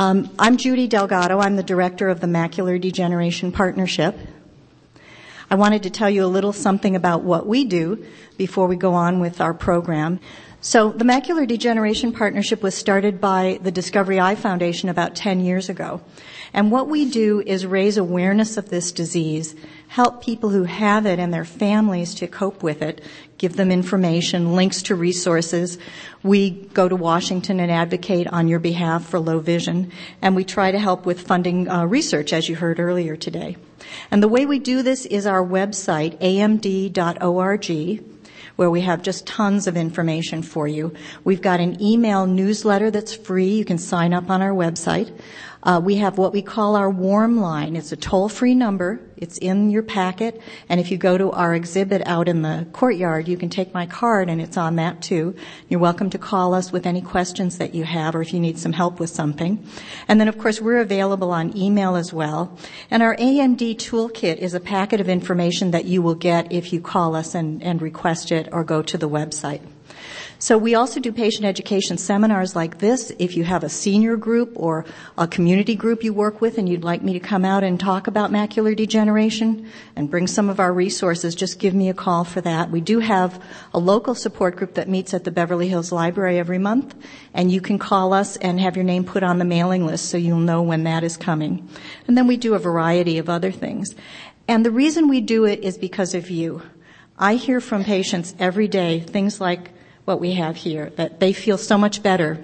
Um, I'm Judy Delgado. I'm the director of the Macular Degeneration Partnership. I wanted to tell you a little something about what we do before we go on with our program. So the Macular Degeneration Partnership was started by the Discovery Eye Foundation about 10 years ago. And what we do is raise awareness of this disease, help people who have it and their families to cope with it, give them information, links to resources. We go to Washington and advocate on your behalf for low vision, and we try to help with funding uh, research, as you heard earlier today. And the way we do this is our website, amd.org where we have just tons of information for you. We've got an email newsletter that's free. You can sign up on our website. Uh, we have what we call our warm line. It's a toll-free number. It's in your packet. And if you go to our exhibit out in the courtyard, you can take my card and it's on that too. You're welcome to call us with any questions that you have or if you need some help with something. And then of course we're available on email as well. And our AMD toolkit is a packet of information that you will get if you call us and, and request it or go to the website. So we also do patient education seminars like this. If you have a senior group or a community group you work with and you'd like me to come out and talk about macular degeneration and bring some of our resources, just give me a call for that. We do have a local support group that meets at the Beverly Hills Library every month and you can call us and have your name put on the mailing list so you'll know when that is coming. And then we do a variety of other things. And the reason we do it is because of you. I hear from patients every day things like, what we have here, that they feel so much better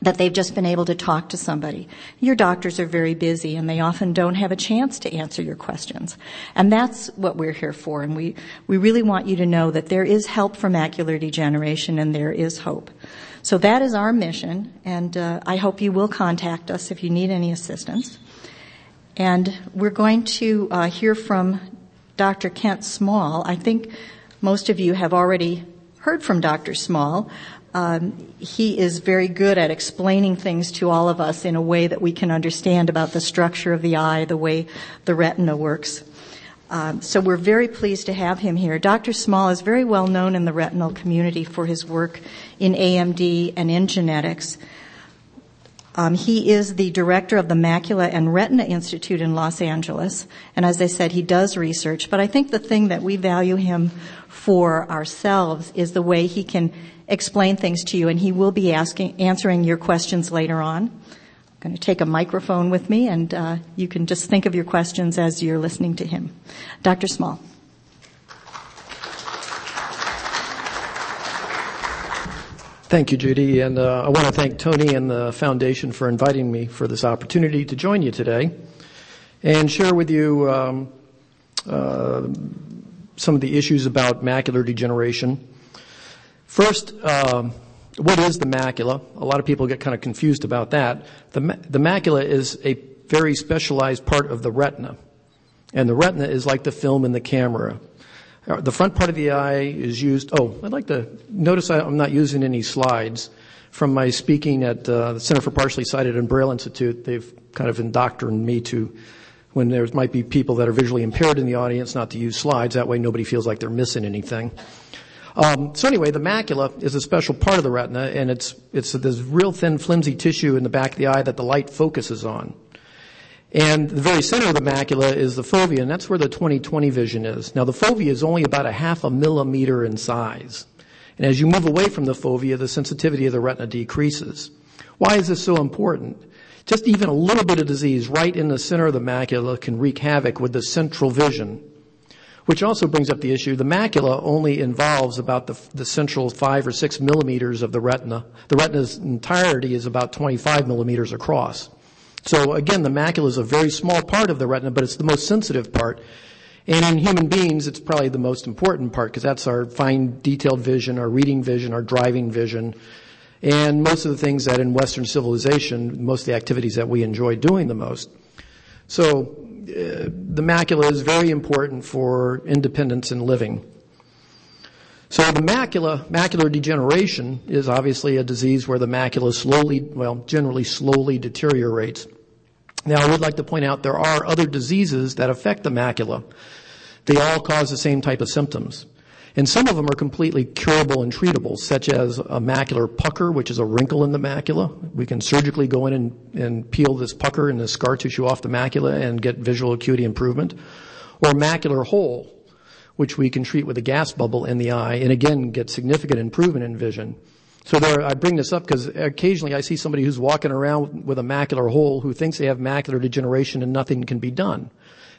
that they've just been able to talk to somebody. Your doctors are very busy and they often don't have a chance to answer your questions. And that's what we're here for. And we, we really want you to know that there is help for macular degeneration and there is hope. So that is our mission and uh, I hope you will contact us if you need any assistance. And we're going to uh, hear from Dr. Kent Small. I think most of you have already heard from Dr. Small. Um, he is very good at explaining things to all of us in a way that we can understand about the structure of the eye, the way the retina works. Um, so we're very pleased to have him here. Dr. Small is very well known in the retinal community for his work in AMD and in genetics. Um, he is the director of the Macula and Retina Institute in Los Angeles, and as I said, he does research. But I think the thing that we value him for ourselves is the way he can explain things to you, and he will be asking, answering your questions later on. I'm going to take a microphone with me, and uh, you can just think of your questions as you're listening to him. Dr. Small. Thank you, Judy, and uh, I want to thank Tony and the foundation for inviting me for this opportunity to join you today and share with you um, uh, some of the issues about macular degeneration. First, uh, what is the macula? A lot of people get kind of confused about that. The, ma- the macula is a very specialized part of the retina. And the retina is like the film in the camera. Uh, the front part of the eye is used, oh, I'd like to notice I'm not using any slides from my speaking at uh, the Center for Partially Sighted and Braille Institute. They've kind of indoctrinated me to when there might be people that are visually impaired in the audience not to use slides. That way nobody feels like they're missing anything. Um, so anyway, the macula is a special part of the retina, and it's it's this real thin, flimsy tissue in the back of the eye that the light focuses on. And the very center of the macula is the fovea, and that's where the 20/20 vision is. Now the fovea is only about a half a millimeter in size. And as you move away from the fovea, the sensitivity of the retina decreases. Why is this so important? Just even a little bit of disease right in the center of the macula can wreak havoc with the central vision. Which also brings up the issue, the macula only involves about the, the central five or six millimeters of the retina. The retina's entirety is about 25 millimeters across. So again, the macula is a very small part of the retina, but it's the most sensitive part. And in human beings, it's probably the most important part because that's our fine detailed vision, our reading vision, our driving vision, and most of the things that in Western civilization, most of the activities that we enjoy doing the most. So uh, the macula is very important for independence and living. So the macula, macular degeneration is obviously a disease where the macula slowly, well, generally slowly deteriorates. Now I would like to point out there are other diseases that affect the macula. They all cause the same type of symptoms. And some of them are completely curable and treatable, such as a macular pucker, which is a wrinkle in the macula. We can surgically go in and, and peel this pucker and the scar tissue off the macula and get visual acuity improvement. Or macular hole, which we can treat with a gas bubble in the eye and again get significant improvement in vision. So there, I bring this up because occasionally I see somebody who's walking around with a macular hole who thinks they have macular degeneration and nothing can be done.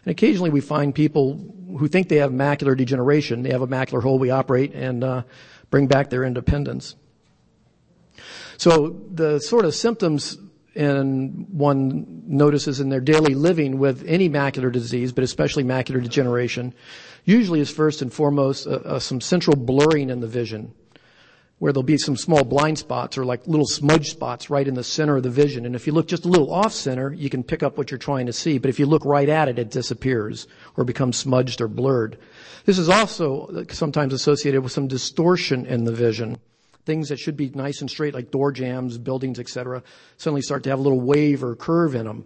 And occasionally we find people who think they have macular degeneration. They have a macular hole. We operate and uh, bring back their independence. So the sort of symptoms and one notices in their daily living with any macular disease, but especially macular degeneration, usually is first and foremost uh, uh, some central blurring in the vision where there'll be some small blind spots or like little smudge spots right in the center of the vision. And if you look just a little off center, you can pick up what you're trying to see. But if you look right at it, it disappears or becomes smudged or blurred. This is also sometimes associated with some distortion in the vision. Things that should be nice and straight, like door jambs, buildings, etc., suddenly start to have a little wave or curve in them.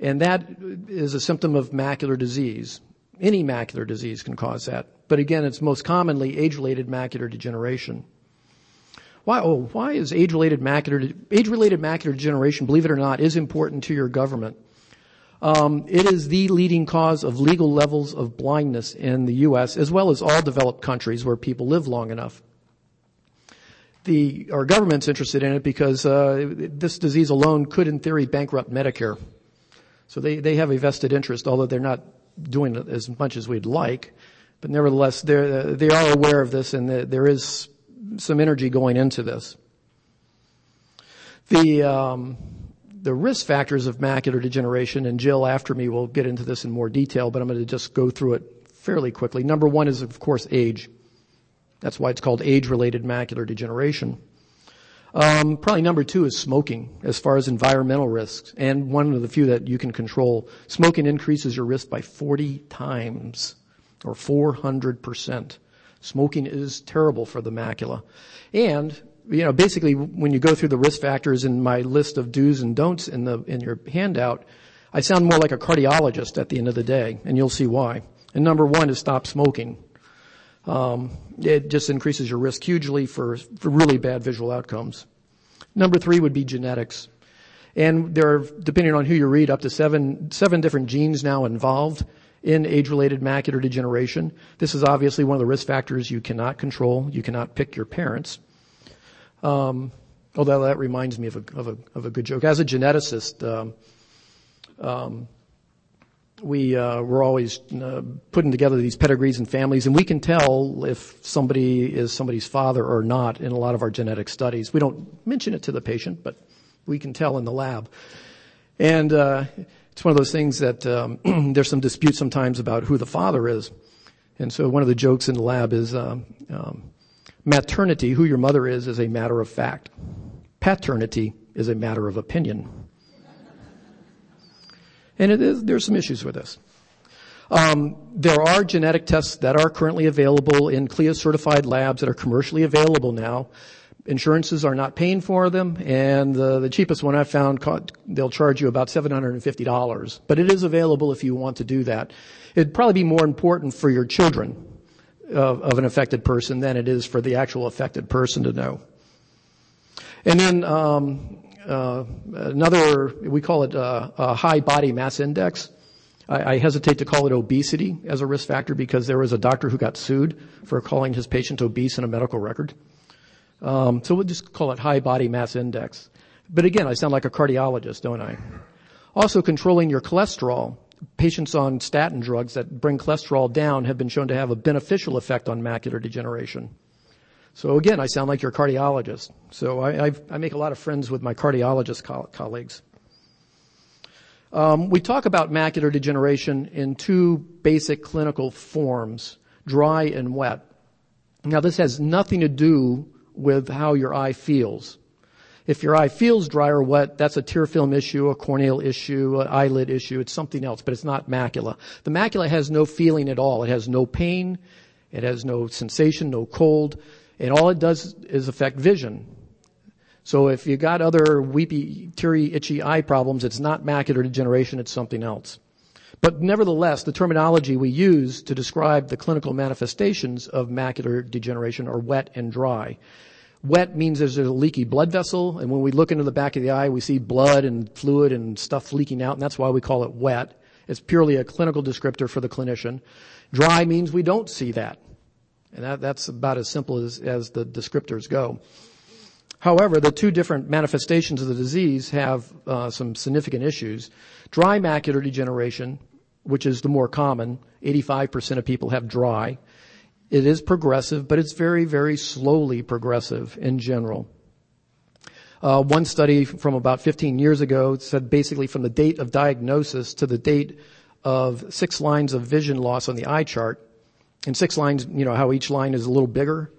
And that is a symptom of macular disease. Any macular disease can cause that. But again, it's most commonly age-related macular degeneration. Why, oh, why is age-related macular, age-related macular degeneration, believe it or not, is important to your government? Um, it is the leading cause of legal levels of blindness in the U.S., as well as all developed countries where people live long enough. The, our government's interested in it because uh, this disease alone could, in theory, bankrupt Medicare. So they, they have a vested interest, although they're not doing it as much as we'd like. But nevertheless, they are aware of this, and there is some energy going into this. The um, the risk factors of macular degeneration, and Jill after me will get into this in more detail, but I'm going to just go through it fairly quickly. Number one is, of course, age. That's why it's called age-related macular degeneration. Um, probably number two is smoking, as far as environmental risks, and one of the few that you can control. Smoking increases your risk by 40 times, or 400 percent. Smoking is terrible for the macula. And, you know, basically when you go through the risk factors in my list of do's and don'ts in the, in your handout, I sound more like a cardiologist at the end of the day, and you'll see why. And number one is stop smoking. Um, it just increases your risk hugely for, for really bad visual outcomes. Number three would be genetics. And there are, depending on who you read, up to seven, seven different genes now involved in age-related macular degeneration. This is obviously one of the risk factors you cannot control. You cannot pick your parents. Um, although that reminds me of a, of a, of a good joke. As a geneticist, um, um, we uh, we're always uh, putting together these pedigrees and families, and we can tell if somebody is somebody's father or not in a lot of our genetic studies. We don't mention it to the patient, but we can tell in the lab. And uh, it's one of those things that um, there's some dispute sometimes about who the father is. And so one of the jokes in the lab is um, um, maternity, who your mother is, is a matter of fact. Paternity is a matter of opinion. And it is, there's some issues with this. Um, there are genetic tests that are currently available in CLIA certified labs that are commercially available now insurances are not paying for them, and the, the cheapest one I found, they'll charge you about $750. But it is available if you want to do that. It'd probably be more important for your children of, of an affected person than it is for the actual affected person to know. And then um, uh, another, we call it uh, a high body mass index. I, I, hesitate to call it obesity as a risk factor because there was a doctor who got sued for calling his patient obese in a medical record. Um, so we'll just call it high body mass index. But again, I sound like a cardiologist, don't I? Also controlling your cholesterol. Patients on statin drugs that bring cholesterol down have been shown to have a beneficial effect on macular degeneration. So again, I sound like your cardiologist. So I, I make a lot of friends with my cardiologist co- colleagues. Um, we talk about macular degeneration in two basic clinical forms, dry and wet. Now this has nothing to do with how your eye feels. If your eye feels dry or wet, that's a tear film issue, a corneal issue, an eyelid issue. It's something else, but it's not macula. The macula has no feeling at all. It has no pain. It has no sensation, no cold. And all it does is affect vision. So if you got other weepy, teary, itchy eye problems, it's not macular degeneration, it's something else. But nevertheless, the terminology we use to describe the clinical manifestations of macular degeneration are wet and dry. Wet means there's a leaky blood vessel, and when we look into the back of the eye, we see blood and fluid and stuff leaking out, and that's why we call it wet. It's purely a clinical descriptor for the clinician. Dry means we don't see that. And that, that's about as simple as, as the descriptors go. However, the two different manifestations of the disease have uh, some significant issues. Dry macular degeneration, which is the more common, 85% of people have dry. It is progressive, but it's very, very slowly progressive in general. Uh, one study from about 15 years ago said basically from the date of diagnosis to the date of six lines of vision loss on the eye chart, and six lines, you know how each line is a little bigger?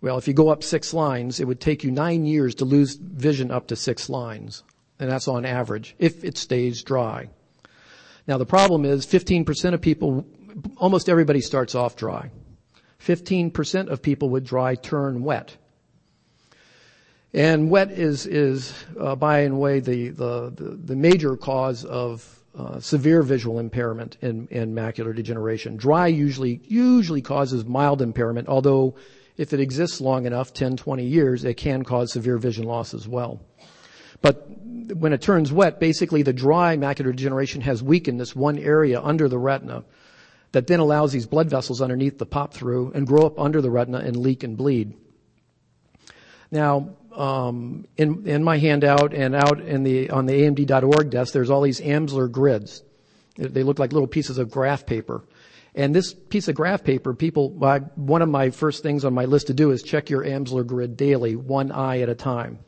Well, if you go up six lines, it would take you nine years to lose vision up to six lines. And that's on average, if it stays dry. Now the problem is 15% of people, almost everybody starts off dry. 15% of people with dry turn wet. And wet is, is uh, by and way the, the, the major cause of uh, severe visual impairment in, in macular degeneration. Dry usually, usually causes mild impairment, although if it exists long enough, 10, 20 years, it can cause severe vision loss as well. But when it turns wet, basically the dry macular degeneration has weakened this one area under the retina that then allows these blood vessels underneath to pop through and grow up under the retina and leak and bleed. Now, um, in, in my handout and out in the, on the AMD.org desk, there's all these Amsler grids. They look like little pieces of graph paper. And this piece of graph paper, people, one of my first things on my list to do is check your Amsler grid daily, one eye at a time.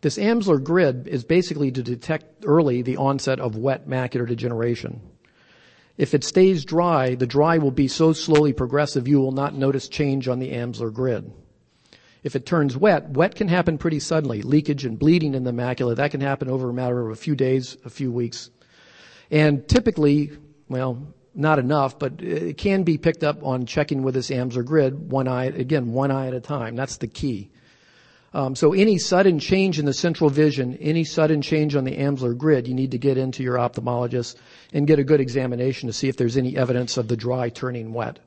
This Amsler grid is basically to detect early the onset of wet macular degeneration. If it stays dry, the dry will be so slowly progressive you will not notice change on the Amsler grid. If it turns wet, wet can happen pretty suddenly. Leakage and bleeding in the macula, that can happen over a matter of a few days, a few weeks. And typically, well, not enough, but it can be picked up on checking with this Amsler grid, one eye, again, one eye at a time. That's the key. Um, so any sudden change in the central vision, any sudden change on the Amsler grid, you need to get into your ophthalmologist and get a good examination to see if there's any evidence of the dry turning wet.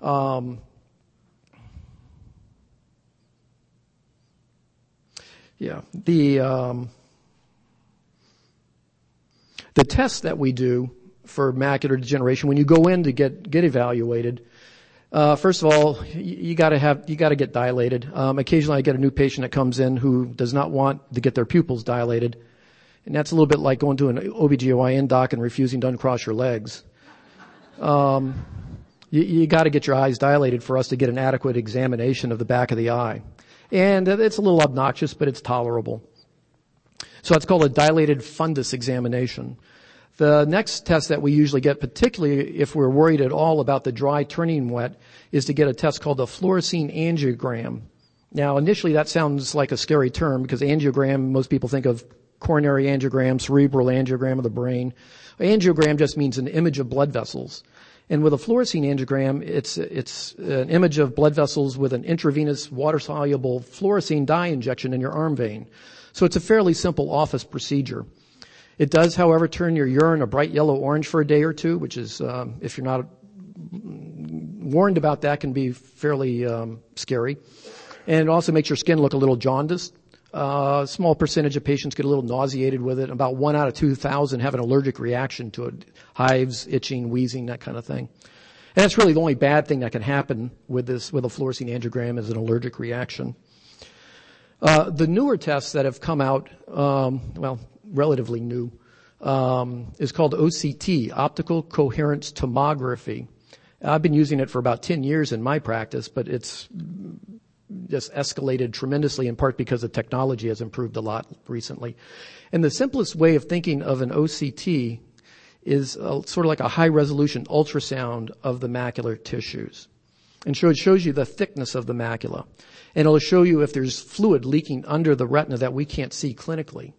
Um, Yeah. The, um, the tests that we do for macular degeneration, when you go in to get, get evaluated, uh, first of all, you, you gotta have, you gotta get dilated. Um, occasionally I get a new patient that comes in who does not want to get their pupils dilated. And that's a little bit like going to an OBGYN doc and refusing to uncross your legs. Um, you, you gotta get your eyes dilated for us to get an adequate examination of the back of the eye. And it's a little obnoxious, but it's tolerable. So it's called a dilated fundus examination. The next test that we usually get, particularly if we're worried at all about the dry turning wet, is to get a test called a fluorescein angiogram. Now, initially that sounds like a scary term because angiogram, most people think of coronary angiogram, cerebral angiogram of the brain. Angiogram just means an image of blood vessels. And with a fluorescein angiogram, it's, it's an image of blood vessels with an intravenous water-soluble fluorescein dye injection in your arm vein. So it's a fairly simple office procedure. It does, however, turn your urine a bright yellow orange for a day or two, which is, um, if you're not warned about that, can be fairly um, scary. And it also makes your skin look a little jaundiced. Uh, a small percentage of patients get a little nauseated with it. About one out of 2,000 have an allergic reaction to it. Hives, itching, wheezing, that kind of thing. And that's really the only bad thing that can happen with this, with a fluorescein angiogram is an allergic reaction. Uh, the newer tests that have come out, um, well, relatively new, um, is called OCT, optical coherence tomography. I've been using it for about 10 years in my practice, but it's just escalated tremendously in part because the technology has improved a lot recently. And the simplest way of thinking of an OCT is a, sort of like a high resolution ultrasound of the macular tissues. And so it shows you the thickness of the macula. And it'll show you if there's fluid leaking under the retina that we can't see clinically.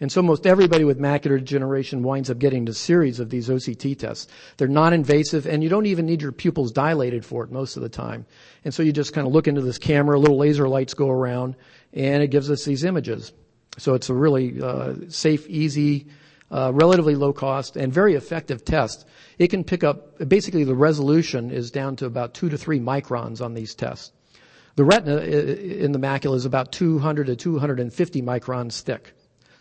And so most everybody with macular degeneration winds up getting a series of these OCT tests. They're non-invasive and you don't even need your pupils dilated for it most of the time. And so you just kind of look into this camera, little laser lights go around and it gives us these images. So it's a really uh, safe, easy, uh, relatively low cost and very effective test. It can pick up, basically the resolution is down to about two to three microns on these tests. The retina in the macula is about 200 to 250 microns thick.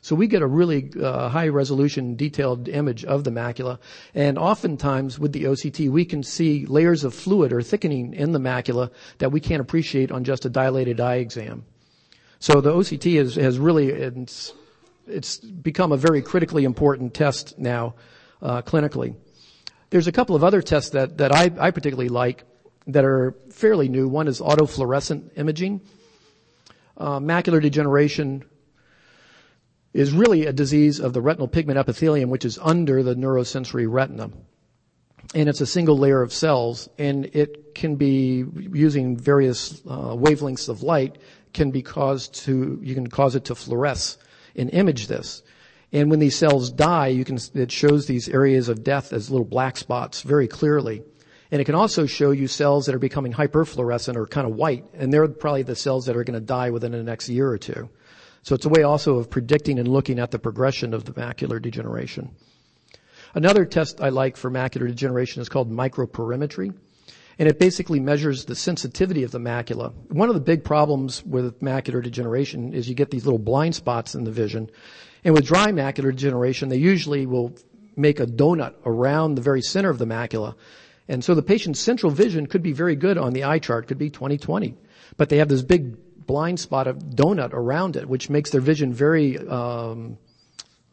So we get a really uh, high resolution detailed image of the macula. And oftentimes with the OCT, we can see layers of fluid or thickening in the macula that we can't appreciate on just a dilated eye exam. So the OCT is, has really, it's, it's become a very critically important test now, uh, clinically. There's a couple of other tests that, that I, I particularly like that are fairly new. One is autofluorescent imaging. Uh, macular degeneration is really a disease of the retinal pigment epithelium, which is under the neurosensory retina. And it's a single layer of cells, and it can be using various uh, wavelengths of light can be caused to you can cause it to fluoresce and image this. And when these cells die, you can it shows these areas of death as little black spots very clearly. And it can also show you cells that are becoming hyperfluorescent or kind of white, and they're probably the cells that are going to die within the next year or two. So it's a way also of predicting and looking at the progression of the macular degeneration. Another test I like for macular degeneration is called microperimetry. And it basically measures the sensitivity of the macula. One of the big problems with macular degeneration is you get these little blind spots in the vision. And with dry macular degeneration, they usually will make a donut around the very center of the macula. And so the patient's central vision could be very good on the eye chart, could be 20/20. But they have this big blind spot of donut around it, which makes their vision very um,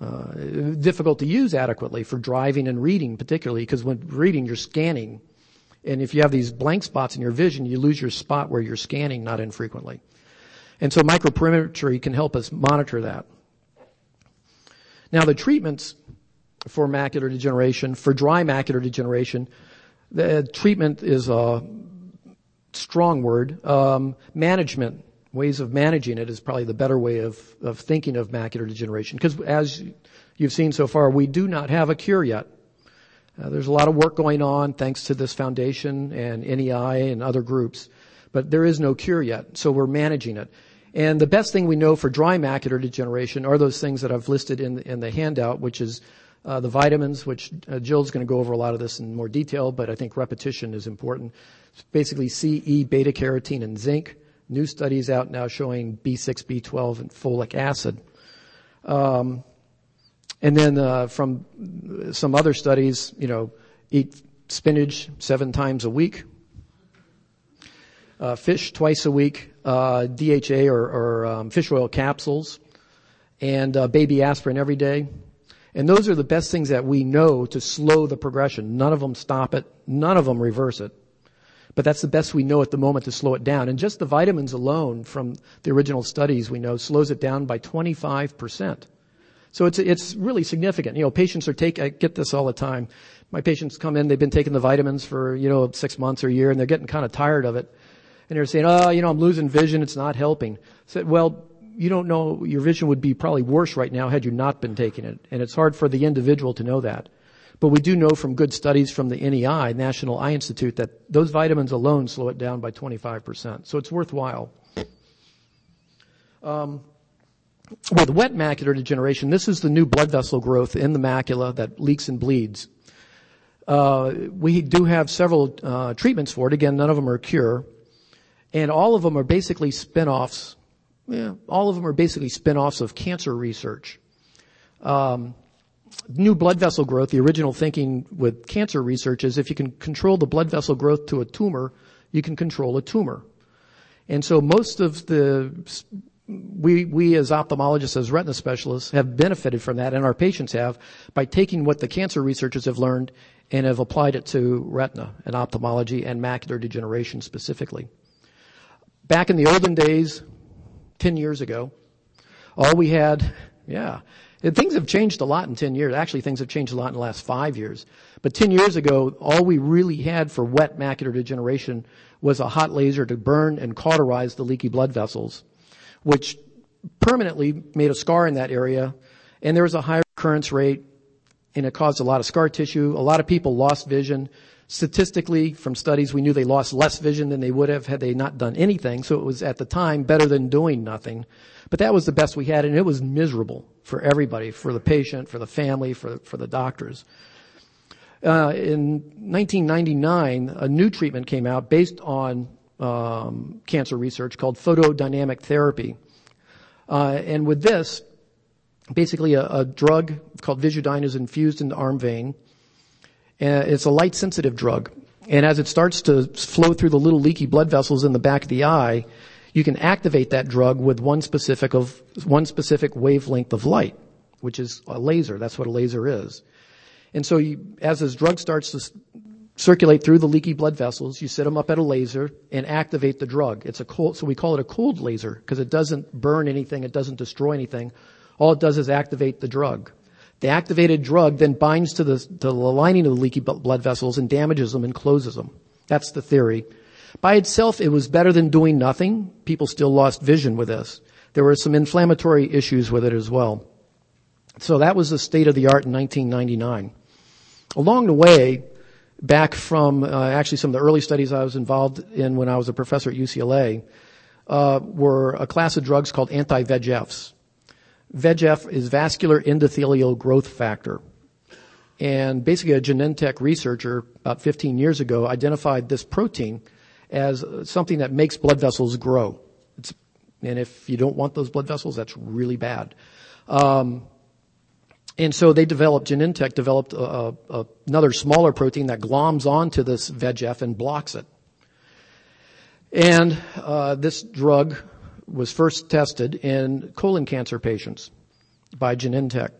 uh, difficult to use adequately for driving and reading, particularly because when reading, you're scanning. And if you have these blank spots in your vision, you lose your spot where you're scanning not infrequently. And so microperimetry can help us monitor that. Now the treatments for macular degeneration, for dry macular degeneration, the treatment is a strong word. Um, management ways of managing it is probably the better way of, of thinking of macular degeneration. Because as you've seen so far, we do not have a cure yet. Uh, there's a lot of work going on thanks to this foundation and NEI and other groups, but there is no cure yet, so we're managing it. And the best thing we know for dry macular degeneration are those things that I've listed in, in the handout, which is uh, the vitamins, which uh, Jill's going to go over a lot of this in more detail, but I think repetition is important. It's basically C, E, beta carotene, and zinc. New studies out now showing B6, B12, and folic acid. Um, and then uh, from some other studies, you know, eat spinach seven times a week, uh, fish twice a week, uh, DHA or, or um, fish oil capsules, and uh, baby aspirin every day. And those are the best things that we know to slow the progression. None of them stop it. None of them reverse it. But that's the best we know at the moment to slow it down. And just the vitamins alone from the original studies we know slows it down by 25%. So it's, it's really significant. You know, patients are take, I get this all the time. My patients come in, they've been taking the vitamins for, you know, six months or a year and they're getting kind of tired of it. And they're saying, oh, you know, I'm losing vision, it's not helping. I said, well, you don't know, your vision would be probably worse right now had you not been taking it. And it's hard for the individual to know that. But we do know from good studies from the NEI, National Eye Institute, that those vitamins alone slow it down by 25%. So it's worthwhile. Um, with wet macular degeneration, this is the new blood vessel growth in the macula that leaks and bleeds. Uh, we do have several uh, treatments for it. Again, none of them are a cure. And all of them are basically spin-offs. Yeah, all of them are basically spin-offs of cancer research. Um, new blood vessel growth, the original thinking with cancer research is if you can control the blood vessel growth to a tumor, you can control a tumor. And so most of the, we, we as ophthalmologists, as retina specialists have benefited from that and our patients have by taking what the cancer researchers have learned and have applied it to retina and ophthalmology and macular degeneration specifically. Back in the olden days, 10 years ago, all we had, yeah, Things have changed a lot in 10 years. Actually, things have changed a lot in the last five years. But 10 years ago, all we really had for wet macular degeneration was a hot laser to burn and cauterize the leaky blood vessels, which permanently made a scar in that area. And there was a higher recurrence rate and it caused a lot of scar tissue. A lot of people lost vision. Statistically, from studies, we knew they lost less vision than they would have had they not done anything. So it was at the time better than doing nothing. But that was the best we had, and it was miserable for everybody, for the patient, for the family, for, for the doctors. Uh, in 1999, a new treatment came out based on um, cancer research called photodynamic therapy. Uh, and with this, basically a, a, drug called Visudyne is infused in the arm vein. And it's a light sensitive drug. And as it starts to flow through the little leaky blood vessels in the back of the eye, you can activate that drug with one specific of, one specific wavelength of light, which is a laser. That's what a laser is. And so you, as this drug starts to circulate through the leaky blood vessels, you set them up at a laser and activate the drug. It's a cold, so we call it a cold laser because it doesn't burn anything, it doesn't destroy anything. All it does is activate the drug. The activated drug then binds to the, to the lining of the leaky blood vessels and damages them and closes them. That's the theory. By itself, it was better than doing nothing. People still lost vision with this. There were some inflammatory issues with it as well. So that was the state of the art in 1999. Along the way, back from uh, actually some of the early studies I was involved in when I was a professor at UCLA, uh, were a class of drugs called anti-VEGFs. VEGF is vascular endothelial growth factor. And basically a Genentech researcher about 15 years ago identified this protein as something that makes blood vessels grow. It's, and if you don't want those blood vessels, that's really bad. Um, and so they developed, Genentech developed a, a, another smaller protein that gloms onto this VEGF and blocks it. And uh, this drug was first tested in colon cancer patients by Genentech.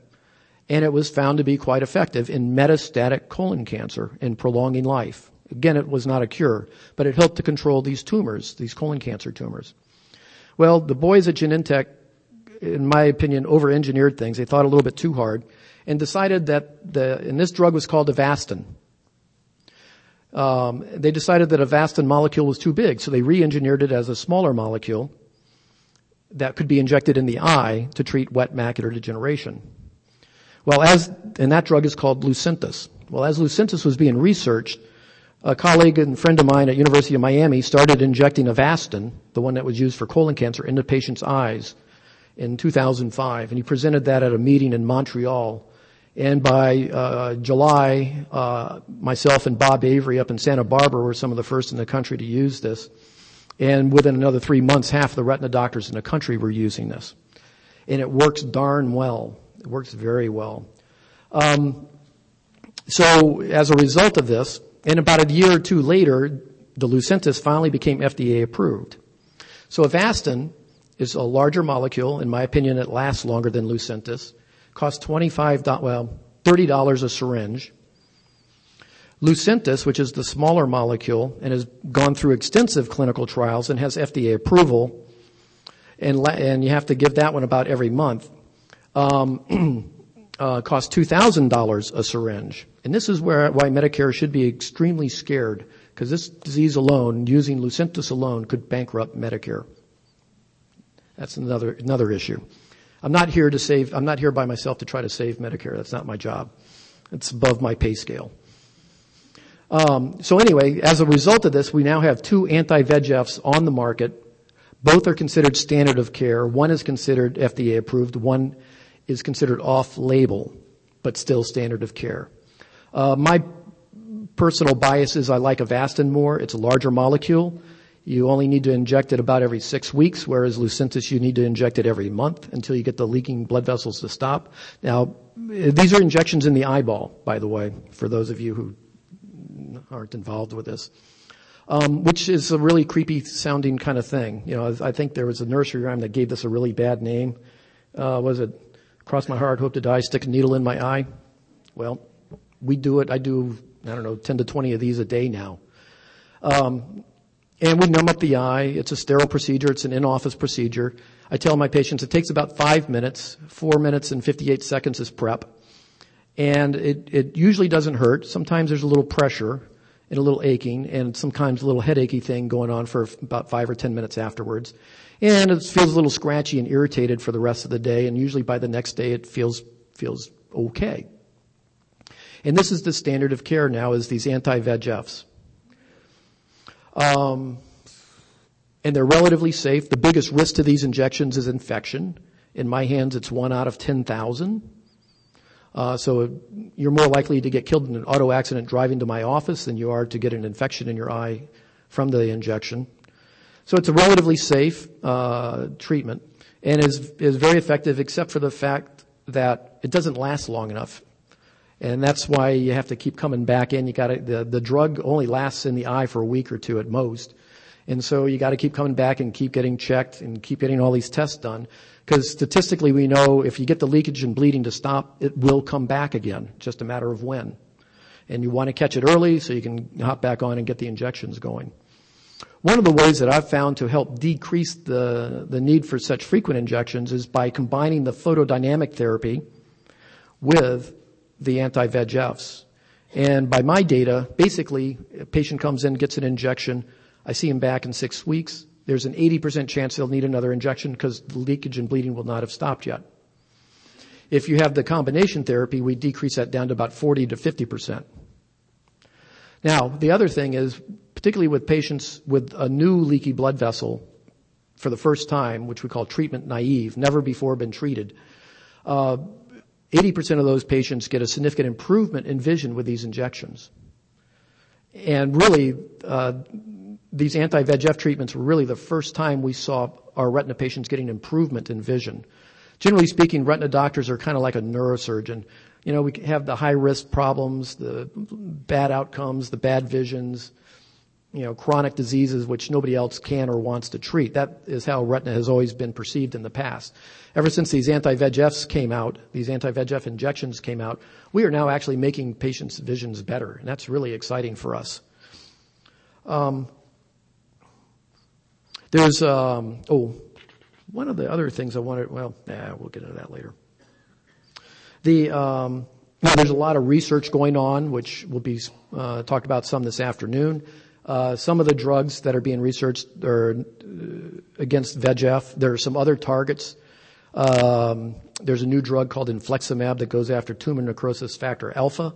And it was found to be quite effective in metastatic colon cancer in prolonging life. Again, it was not a cure, but it helped to control these tumors, these colon cancer tumors. Well, the boys at Genentech in my opinion, over-engineered things. They thought a little bit too hard and decided that the, and this drug was called Avastin. Um, they decided that Avastin molecule was too big, so they re-engineered it as a smaller molecule that could be injected in the eye to treat wet macular degeneration. Well, as, and that drug is called Lucentis. Well, as Lucentis was being researched, a colleague and friend of mine at University of Miami started injecting Avastin, the one that was used for colon cancer, into patients' eyes in 2005, and he presented that at a meeting in Montreal. And by uh, July, uh, myself and Bob Avery up in Santa Barbara were some of the first in the country to use this. And within another three months, half the retina doctors in the country were using this. And it works darn well. It works very well. Um, so as a result of this, and about a year or two later, the Lucentis finally became FDA approved. So Avastin is a larger molecule. In my opinion, it lasts longer than Lucentis. Costs $25, well, $30 a syringe. Lucentis, which is the smaller molecule and has gone through extensive clinical trials and has FDA approval, and, and you have to give that one about every month, um, uh, costs $2,000 a syringe. And this is where, why Medicare should be extremely scared, because this disease alone, using Lucentis alone, could bankrupt Medicare. That's another, another issue. I'm not here to save, I'm not here by myself to try to save Medicare. That's not my job. It's above my pay scale. Um, so anyway, as a result of this, we now have two anti-VEGFs on the market. Both are considered standard of care. One is considered FDA approved. One is considered off-label, but still standard of care. Uh, my personal bias is I like Avastin more. It's a larger molecule. You only need to inject it about every six weeks, whereas Lucentis you need to inject it every month until you get the leaking blood vessels to stop. Now, these are injections in the eyeball, by the way, for those of you who aren't involved with this. Um, which is a really creepy sounding kind of thing. You know, I think there was a nursery rhyme that gave this a really bad name. Uh, was it cross my heart, hope to die, stick a needle in my eye? Well, we do it. I do, I don't know, 10 to 20 of these a day now. Um, and we numb up the eye. It's a sterile procedure. It's an in-office procedure. I tell my patients it takes about five minutes. Four minutes and 58 seconds is prep. And it, it usually doesn't hurt. Sometimes there's a little pressure and a little aching and sometimes a little headachy thing going on for about five or ten minutes afterwards. And it feels a little scratchy and irritated for the rest of the day. And usually by the next day it feels, feels okay. And this is the standard of care now is these anti-VEGFs. Um, and they're relatively safe. The biggest risk to these injections is infection. In my hands, it's one out of 10,000. Uh, so you're more likely to get killed in an auto accident driving to my office than you are to get an infection in your eye from the injection. So it's a relatively safe uh, treatment and is is very effective, except for the fact that it doesn't last long enough, and that's why you have to keep coming back in. You got the the drug only lasts in the eye for a week or two at most, and so you got to keep coming back and keep getting checked and keep getting all these tests done. Because statistically, we know if you get the leakage and bleeding to stop, it will come back again. Just a matter of when. And you want to catch it early so you can hop back on and get the injections going. One of the ways that I've found to help decrease the, the need for such frequent injections is by combining the photodynamic therapy with the anti-VEGFs. And by my data, basically, a patient comes in, gets an injection, I see him back in six weeks. There's an 80% chance they'll need another injection because the leakage and bleeding will not have stopped yet. If you have the combination therapy, we decrease that down to about 40 to 50%. Now, the other thing is, particularly with patients with a new leaky blood vessel for the first time, which we call treatment naive, never before been treated, uh, 80% of those patients get a significant improvement in vision with these injections. And really, uh, these anti-VEGF treatments were really the first time we saw our retina patients getting improvement in vision. Generally speaking, retina doctors are kind of like a neurosurgeon. You know, we have the high risk problems, the bad outcomes, the bad visions, you know, chronic diseases which nobody else can or wants to treat. That is how retina has always been perceived in the past. Ever since these anti-VEGFs came out, these anti-VEGF injections came out, we are now actually making patients' visions better, and that's really exciting for us. Um, there's, um, oh, one of the other things I wanted, well, we'll get into that later. The, um, now there's a lot of research going on, which will be uh, talked about some this afternoon. Uh, some of the drugs that are being researched are uh, against VEGF. There are some other targets. Um, there's a new drug called infliximab that goes after tumor necrosis factor alpha.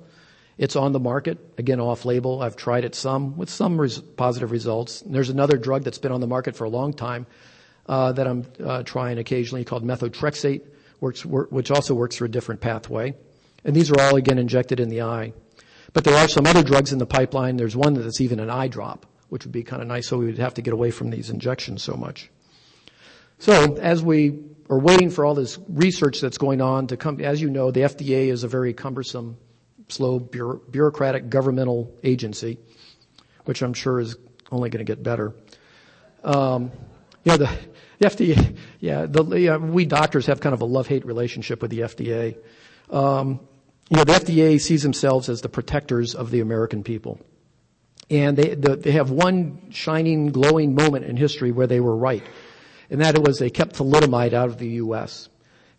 It's on the market, again off label. I've tried it some with some res- positive results. And there's another drug that's been on the market for a long time uh, that I'm uh, trying occasionally called methotrexate, which also works through a different pathway. And these are all again injected in the eye. But there are some other drugs in the pipeline. There's one that's even an eye drop, which would be kind of nice so we would have to get away from these injections so much. So as we are waiting for all this research that's going on to come, as you know, the FDA is a very cumbersome, slow, bureaucratic governmental agency, which I'm sure is only going to get better. Um, you know, the, the FDA, yeah, the, yeah, we doctors have kind of a love-hate relationship with the FDA. Um, you know, the FDA sees themselves as the protectors of the American people. And they, the, they have one shining, glowing moment in history where they were right. And that was they kept thalidomide out of the U.S.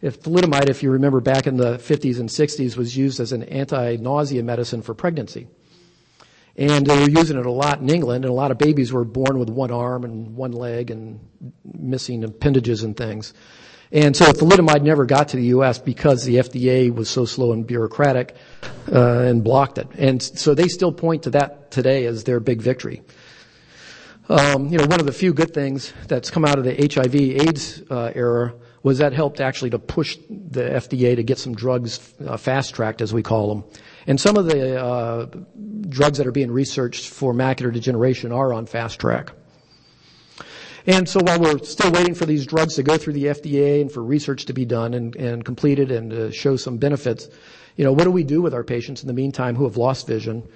If thalidomide, if you remember back in the 50s and 60s, was used as an anti-nausea medicine for pregnancy. And they were using it a lot in England, and a lot of babies were born with one arm and one leg and missing appendages and things. And so thalidomide never got to the U.S. because the FDA was so slow and bureaucratic uh, and blocked it. And so they still point to that today as their big victory. Um, you know, one of the few good things that's come out of the HIV/AIDS uh, era was that helped actually to push the FDA to get some drugs uh, fast tracked, as we call them. And some of the uh, drugs that are being researched for macular degeneration are on fast track. And so while we're still waiting for these drugs to go through the FDA and for research to be done and, and completed and to show some benefits, you know, what do we do with our patients in the meantime who have lost vision?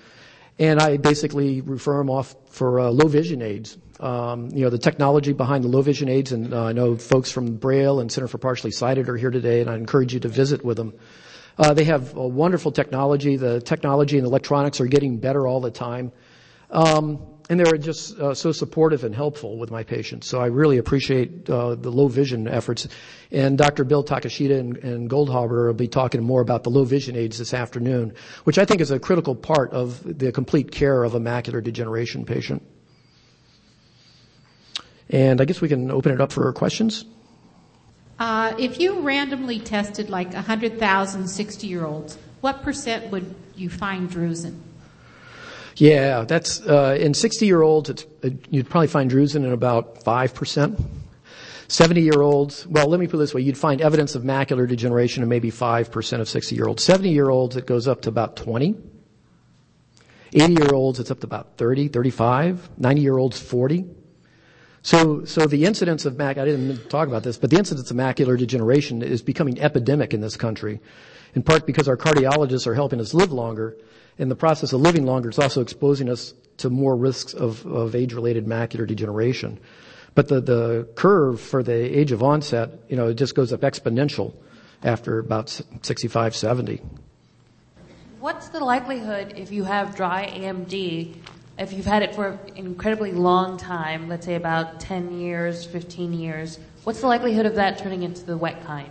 And I basically refer them off for uh, low vision aids. Um, you know, the technology behind the low vision aids, and uh, I know folks from Braille and Center for Partially Sighted are here today, and I encourage you to visit with them. Uh, they have wonderful technology. The technology and electronics are getting better all the time. Um, and they're just uh, so supportive and helpful with my patients. So I really appreciate uh, the low vision efforts. And Dr. Bill Takeshita and, and Goldhaber will be talking more about the low vision aids this afternoon, which I think is a critical part of the complete care of a macular degeneration patient. And I guess we can open it up for questions. Uh, if you randomly tested like 100,000 60 year olds, what percent would you find drusen? Yeah, that's uh, in 60 year olds. It's, uh, you'd probably find drusen in about five percent. 70 year olds, well, let me put it this way. You'd find evidence of macular degeneration in maybe 5% of 60 year olds. 70 year olds, it goes up to about 20. 80 year olds, it's up to about 30, 35. 90 year olds, 40. So, so the incidence of mac, I didn't talk about this, but the incidence of macular degeneration is becoming epidemic in this country. In part because our cardiologists are helping us live longer. In the process of living longer, it's also exposing us to more risks of, of age-related macular degeneration. But the, the curve for the age of onset, you know, it just goes up exponential after about 65, 70. What's the likelihood if you have dry AMD, if you've had it for an incredibly long time, let's say about 10 years, 15 years, what's the likelihood of that turning into the wet kind?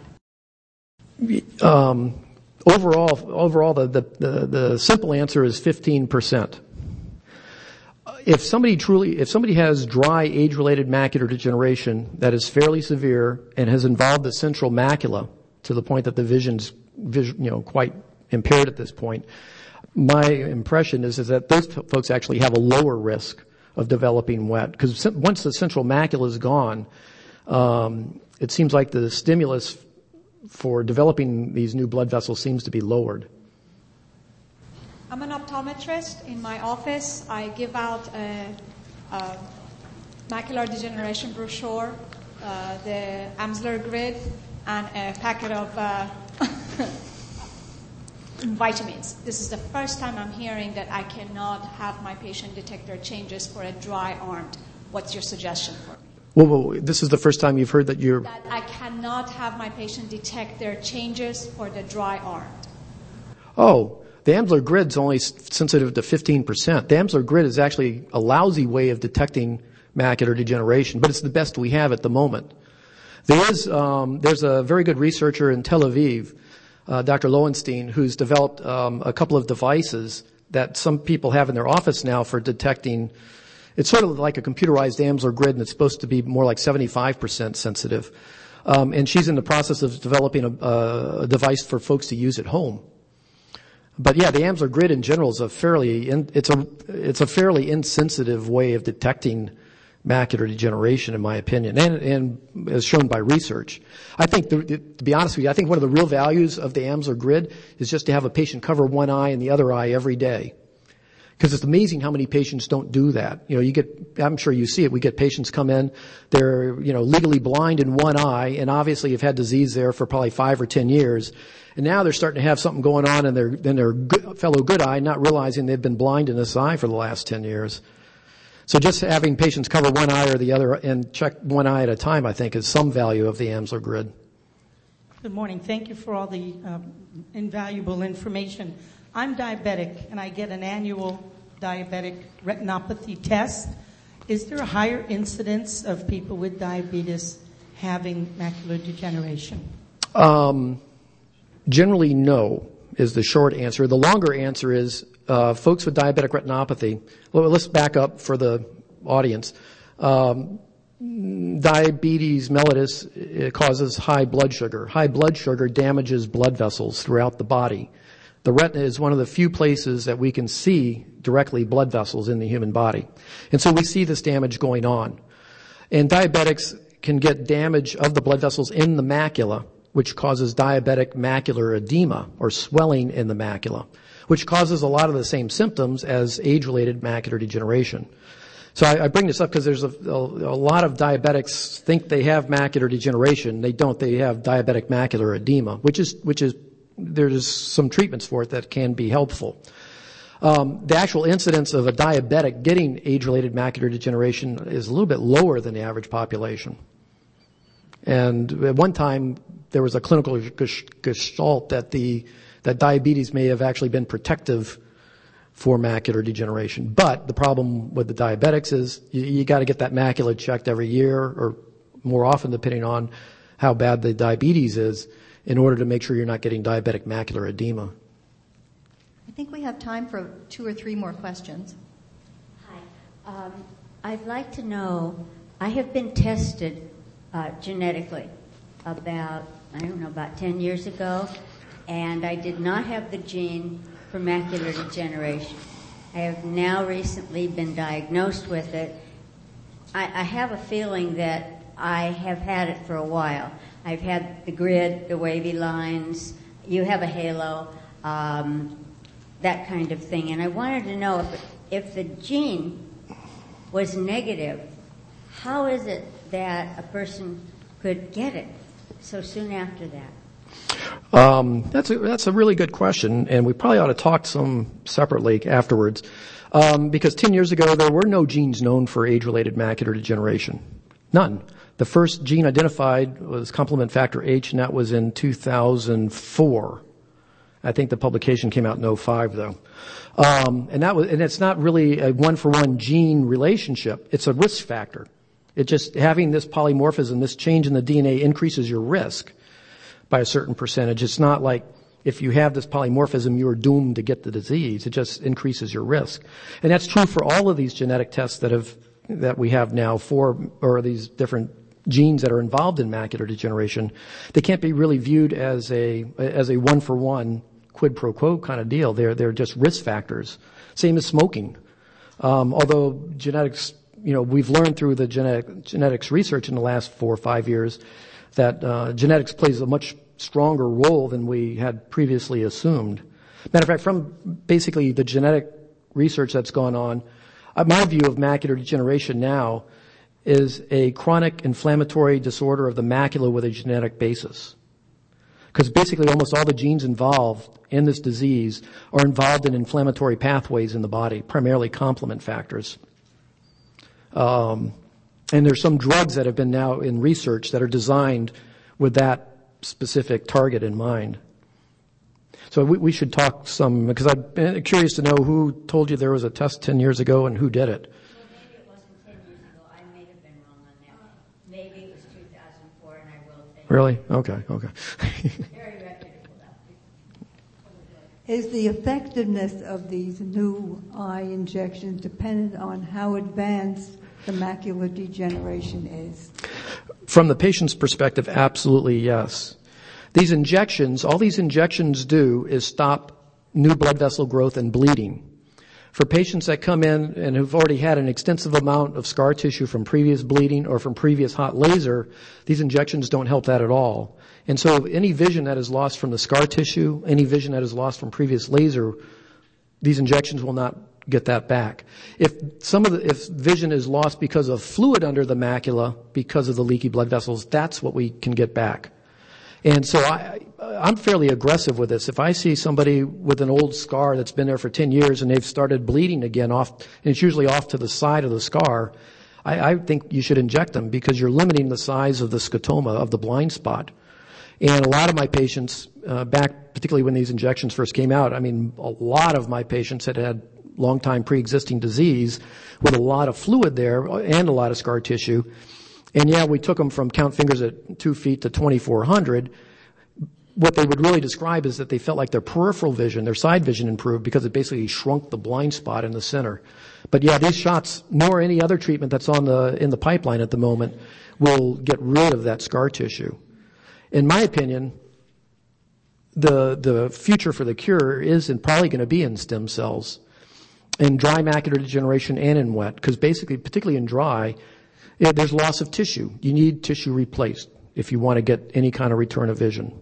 Um, overall, overall the, the, the, the simple answer is 15% if somebody truly, if somebody has dry age-related macular degeneration that is fairly severe and has involved the central macula to the point that the vision's, you know, quite impaired at this point, my impression is, is that those folks actually have a lower risk of developing wet. Because once the central macula is gone, um, it seems like the stimulus for developing these new blood vessels seems to be lowered. I'm an optometrist. In my office, I give out a, a macular degeneration brochure, uh, the Amsler grid, and a packet of uh, vitamins. This is the first time I'm hearing that I cannot have my patient detect their changes for a dry AMD. What's your suggestion for me? Well, well, this is the first time you've heard that you're. That I cannot have my patient detect their changes for the dry AMD. Oh, the Amsler grid's only sensitive to 15%. The Amsler grid is actually a lousy way of detecting macular degeneration, but it's the best we have at the moment. There is, um, there's a very good researcher in Tel Aviv, uh, Dr. Loewenstein, who's developed um, a couple of devices that some people have in their office now for detecting. It's sort of like a computerized Amsler grid, and it's supposed to be more like 75% sensitive. Um, and she's in the process of developing a, a device for folks to use at home. But yeah, the Amsler grid in general is a fairly, it's a, it's a fairly insensitive way of detecting macular degeneration, in my opinion, and, and as shown by research. I think, the, to be honest with you, I think one of the real values of the Amsler grid is just to have a patient cover one eye and the other eye every day. Because it's amazing how many patients don't do that. You know, you get, I'm sure you see it, we get patients come in, they're, you know, legally blind in one eye, and obviously have had disease there for probably five or ten years, and now they're starting to have something going on in their, in their good, fellow good eye, not realizing they've been blind in this eye for the last 10 years. So just having patients cover one eye or the other and check one eye at a time, I think, is some value of the Amsler grid. Good morning. Thank you for all the um, invaluable information. I'm diabetic and I get an annual diabetic retinopathy test. Is there a higher incidence of people with diabetes having macular degeneration? Um, Generally, no is the short answer. The longer answer is uh, folks with diabetic retinopathy. Well, let's back up for the audience. Um, diabetes mellitus causes high blood sugar. High blood sugar damages blood vessels throughout the body. The retina is one of the few places that we can see directly blood vessels in the human body. And so we see this damage going on. And diabetics can get damage of the blood vessels in the macula which causes diabetic macular edema or swelling in the macula, which causes a lot of the same symptoms as age-related macular degeneration. So I, I bring this up because there's a, a, a, lot of diabetics think they have macular degeneration. They don't. They have diabetic macular edema, which is which is there's some treatments for it that can be helpful. Um, the actual incidence of a diabetic getting age-related macular degeneration is a little bit lower than the average population. And at one time, there was a clinical gestalt that the that diabetes may have actually been protective for macular degeneration. But the problem with the diabetics is you, you got to get that macula checked every year or more often depending on how bad the diabetes is in order to make sure you're not getting diabetic macular edema. I think we have time for two or three more questions. Hi. Um, I'd like to know, I have been tested uh, genetically about I don't know, about 10 years ago. and I did not have the gene for macular degeneration. I have now recently been diagnosed with it. I, I have a feeling that I have had it for a while. I've had the grid, the wavy lines, you have a halo, um, that kind of thing. And I wanted to know if, if the gene was negative, how is it that a person could get it so soon after that? Um, that's a that's a really good question, and we probably ought to talk some separately afterwards, um, because ten years ago there were no genes known for age-related macular degeneration, none. The first gene identified was complement factor H, and that was in 2004. I think the publication came out in 05 though. Um, and that was, and it's not really a one for one gene relationship. It's a risk factor. It just, having this polymorphism, this change in the DNA increases your risk by a certain percentage. It's not like if you have this polymorphism, you are doomed to get the disease. It just increases your risk. And that's true for all of these genetic tests that have, that we have now for, or these different genes that are involved in macular degeneration. They can't be really viewed as a, as a one for one quid pro quo kind of deal. They're, they're just risk factors. Same as smoking. Um, although genetics, you know, we've learned through the genetic, genetics research in the last four or five years that uh, genetics plays a much stronger role than we had previously assumed. Matter of fact, from basically the genetic research that's gone on, my view of macular degeneration now is a chronic inflammatory disorder of the macula with a genetic basis. Because basically almost all the genes involved in this disease are involved in inflammatory pathways in the body, primarily complement factors. Um, and there's some drugs that have been now in research that are designed with that specific target in mind. So we, we should talk some, because I'm eh, curious to know who told you there was a test 10 years ago and who did it. Well, maybe it wasn't 10 years ago. I may have been wrong on that. Maybe it was 2004, and I will say. Really? Okay, okay. Very reputable, though. Is the effectiveness of these new eye injections dependent on how advanced the macular degeneration is? From the patient's perspective, absolutely yes. These injections, all these injections do is stop new blood vessel growth and bleeding. For patients that come in and who've already had an extensive amount of scar tissue from previous bleeding or from previous hot laser, these injections don't help that at all. And so any vision that is lost from the scar tissue, any vision that is lost from previous laser, these injections will not get that back. If some of the, if vision is lost because of fluid under the macula, because of the leaky blood vessels, that's what we can get back. And so I, I'm fairly aggressive with this. If I see somebody with an old scar that's been there for 10 years and they've started bleeding again off, and it's usually off to the side of the scar, I, I think you should inject them because you're limiting the size of the scotoma, of the blind spot. And a lot of my patients, uh, back particularly when these injections first came out, I mean, a lot of my patients had had long time pre-existing disease with a lot of fluid there and a lot of scar tissue. And yeah, we took them from count fingers at two feet to 2400. What they would really describe is that they felt like their peripheral vision, their side vision improved because it basically shrunk the blind spot in the center. But yeah, these shots, nor any other treatment that's on the, in the pipeline at the moment, will get rid of that scar tissue. In my opinion, the, the future for the cure is and probably going to be in stem cells in dry macular degeneration and in wet, because basically, particularly in dry, yeah, there's loss of tissue. You need tissue replaced if you want to get any kind of return of vision.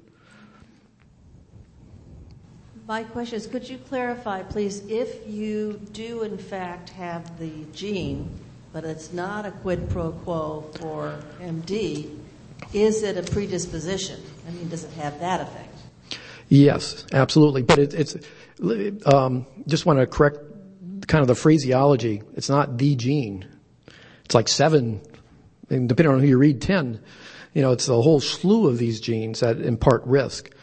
My question is, could you clarify, please, if you do in fact have the gene, but it's not a quid pro quo for MD, is it a predisposition? I mean, does it have that effect? Yes, absolutely. But it, it's um, just want to correct kind of the phraseology. It's not the gene. It's like seven, and depending on who you read, ten. You know, it's a whole slew of these genes that impart risk.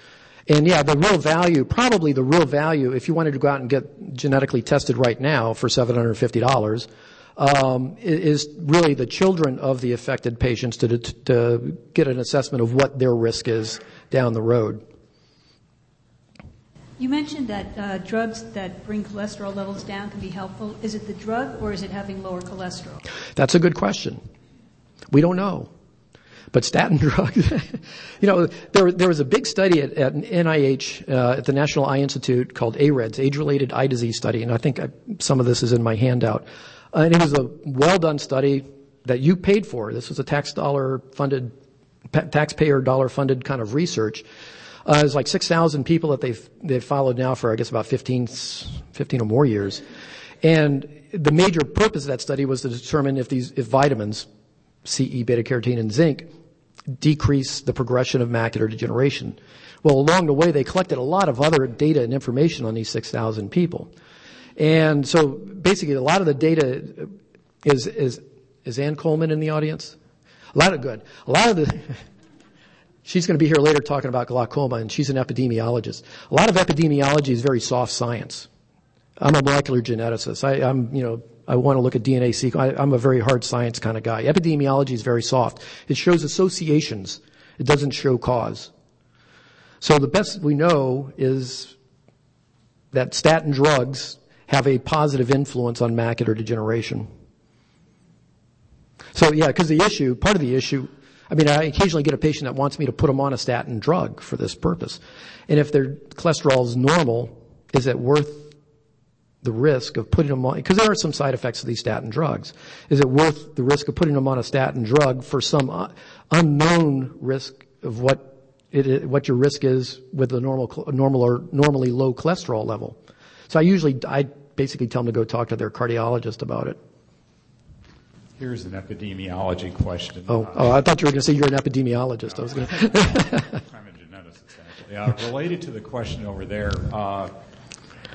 And yeah, the real value, probably the real value, if you wanted to go out and get genetically tested right now for $750, um, is really the children of the affected patients to, to get an assessment of what their risk is down the road. You mentioned that uh, drugs that bring cholesterol levels down can be helpful. Is it the drug or is it having lower cholesterol? That's a good question. We don't know. But statin drugs, you know, there, there was a big study at, at NIH, uh, at the National Eye Institute called AREDS, Age-Related Eye Disease Study, and I think I, some of this is in my handout. Uh, and it was a well-done study that you paid for. This was a tax dollar funded, taxpayer dollar funded kind of research. Uh, it's like 6,000 people that they've, they've followed now for, I guess, about 15, 15 or more years. And the major purpose of that study was to determine if these, if vitamins, CE, beta carotene, and zinc, decrease the progression of macular degeneration. Well, along the way, they collected a lot of other data and information on these 6,000 people. And so basically a lot of the data is, is, is Anne Coleman in the audience? A lot of good. A lot of the, She's going to be here later talking about glaucoma, and she's an epidemiologist. A lot of epidemiology is very soft science. I'm a molecular geneticist. I, am you know, I want to look at DNA sequence. I'm a very hard science kind of guy. Epidemiology is very soft. It shows associations. It doesn't show cause. So the best we know is that statin drugs have a positive influence on macular degeneration. So yeah, because the issue, part of the issue I mean, I occasionally get a patient that wants me to put them on a statin drug for this purpose. And if their cholesterol is normal, is it worth the risk of putting them on, because there are some side effects of these statin drugs. Is it worth the risk of putting them on a statin drug for some uh, unknown risk of what it, what your risk is with a normal, normal or normally low cholesterol level? So I usually, I basically tell them to go talk to their cardiologist about it. Here's an epidemiology question. Oh, oh I thought you were going to say you're an epidemiologist. No, I was going to. I'm a geneticist, actually. Uh, related to the question over there uh,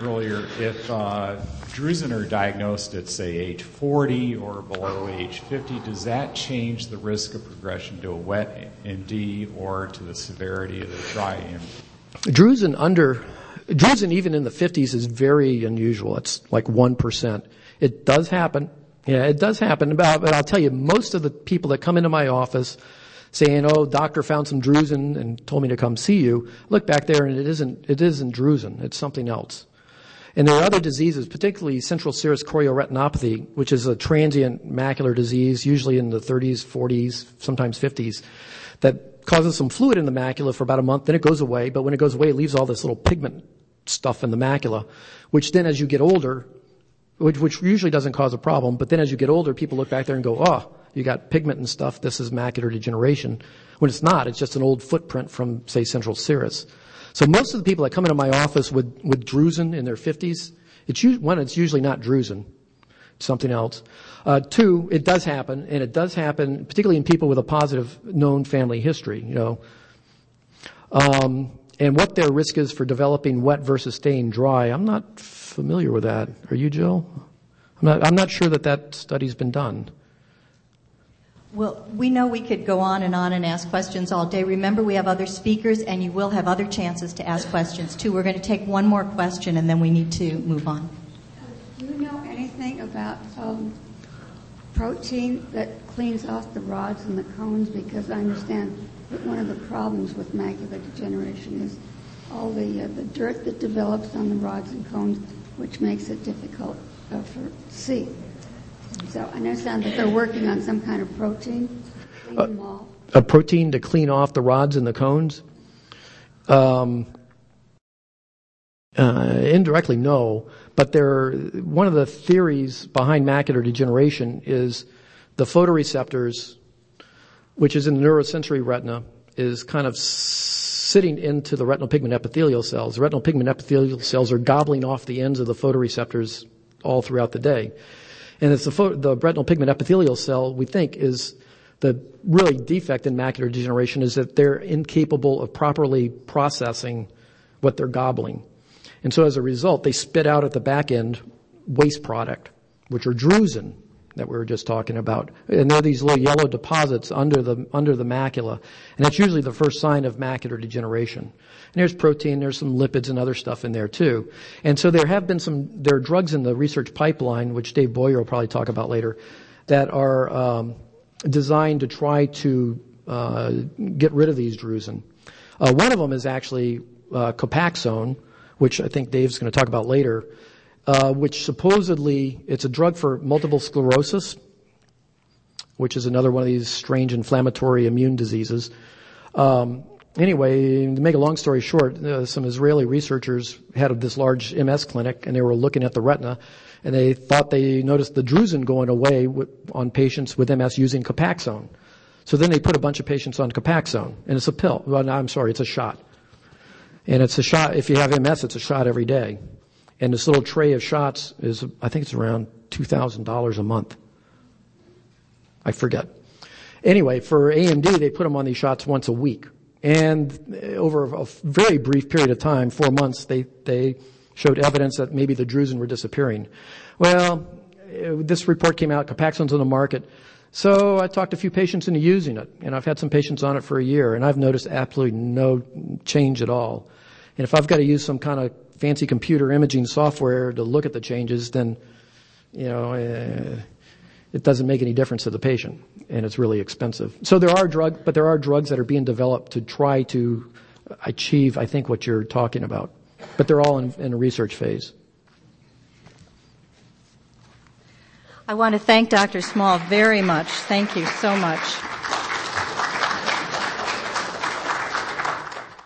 earlier, if uh, drusen are diagnosed at, say, age 40 or below age 50, does that change the risk of progression to a wet MD or to the severity of the dry MD? Drusen under, drusen even in the 50s is very unusual. It's like 1%. It does happen. Yeah, it does happen. About but I'll tell you, most of the people that come into my office saying, "Oh, doctor found some drusen and told me to come see you," look back there and it isn't it isn't drusen. It's something else. And there are other diseases, particularly central serous chorioretinopathy, which is a transient macular disease, usually in the 30s, 40s, sometimes 50s, that causes some fluid in the macula for about a month, then it goes away. But when it goes away, it leaves all this little pigment stuff in the macula, which then as you get older, which, which usually doesn't cause a problem. But then as you get older, people look back there and go, oh, you got pigment and stuff. This is macular degeneration. When it's not, it's just an old footprint from, say, central serous. So most of the people that come into my office with, with drusen in their 50s, it's one, it's usually not drusen. Something else. Uh, two, it does happen, and it does happen particularly in people with a positive known family history, you know. Um, and what their risk is for developing wet versus staying dry, I'm not familiar with that. Are you, Jill? I'm not, I'm not sure that that study's been done. Well, we know we could go on and on and ask questions all day. Remember, we have other speakers, and you will have other chances to ask questions too. We're going to take one more question, and then we need to move on. Do you know anything about um, protein that cleans off the rods and the cones? Because I understand that one of the problems with macular degeneration is all the uh, the dirt that develops on the rods and cones which makes it difficult uh, for see. So I understand that they're working on some kind of protein. Uh, a protein to clean off the rods and the cones. Um, uh, indirectly, no. But there, one of the theories behind macular degeneration is the photoreceptors, which is in the neurosensory retina, is kind of sitting into the retinal pigment epithelial cells. The retinal pigment epithelial cells are gobbling off the ends of the photoreceptors all throughout the day. And it's the, pho- the retinal pigment epithelial cell, we think, is the really defect in macular degeneration is that they're incapable of properly processing what they're gobbling. And so as a result, they spit out at the back end waste product, which are drusen, that we were just talking about. And there are these little yellow deposits under the, under the macula. And that's usually the first sign of macular degeneration. And there's protein, there's some lipids and other stuff in there too. And so there have been some, there are drugs in the research pipeline, which Dave Boyer will probably talk about later, that are um, designed to try to uh, get rid of these drusen. Uh, one of them is actually uh, Copaxone, which I think Dave's going to talk about later uh, which supposedly it's a drug for multiple sclerosis. which is another one of these strange inflammatory immune diseases. Um, anyway, to make a long story short, uh, some Israeli researchers had this large MS clinic, and they were looking at the retina, and they thought they noticed the drusen going away on patients with MS using Copaxone. So then they put a bunch of patients on Copaxone, and it's a pill. Well, no, I'm sorry, it's a shot. And it's a shot, if you have MS, it's a shot every day. And this little tray of shots is, I think it's around $2,000 a month. I forget. Anyway, for AMD, they put them on these shots once a week. And uh, over a very brief period of time, four months, they, they showed evidence that maybe the drusen were disappearing. Well, uh, this report came out, Copaxone's on the market. So I talked a few patients into using it, and I've had some patients on it for a year, and I've noticed absolutely no change at all. And if I've got to use some kind of fancy computer imaging software to look at the changes, then, you know, uh, it doesn't make any difference to the patient, and it's really expensive. So there are drugs, but there are drugs that are being developed to try to achieve, I think, what you're talking about. But they're all in, in a research phase. I want to thank Dr. Small very much. Thank you so much.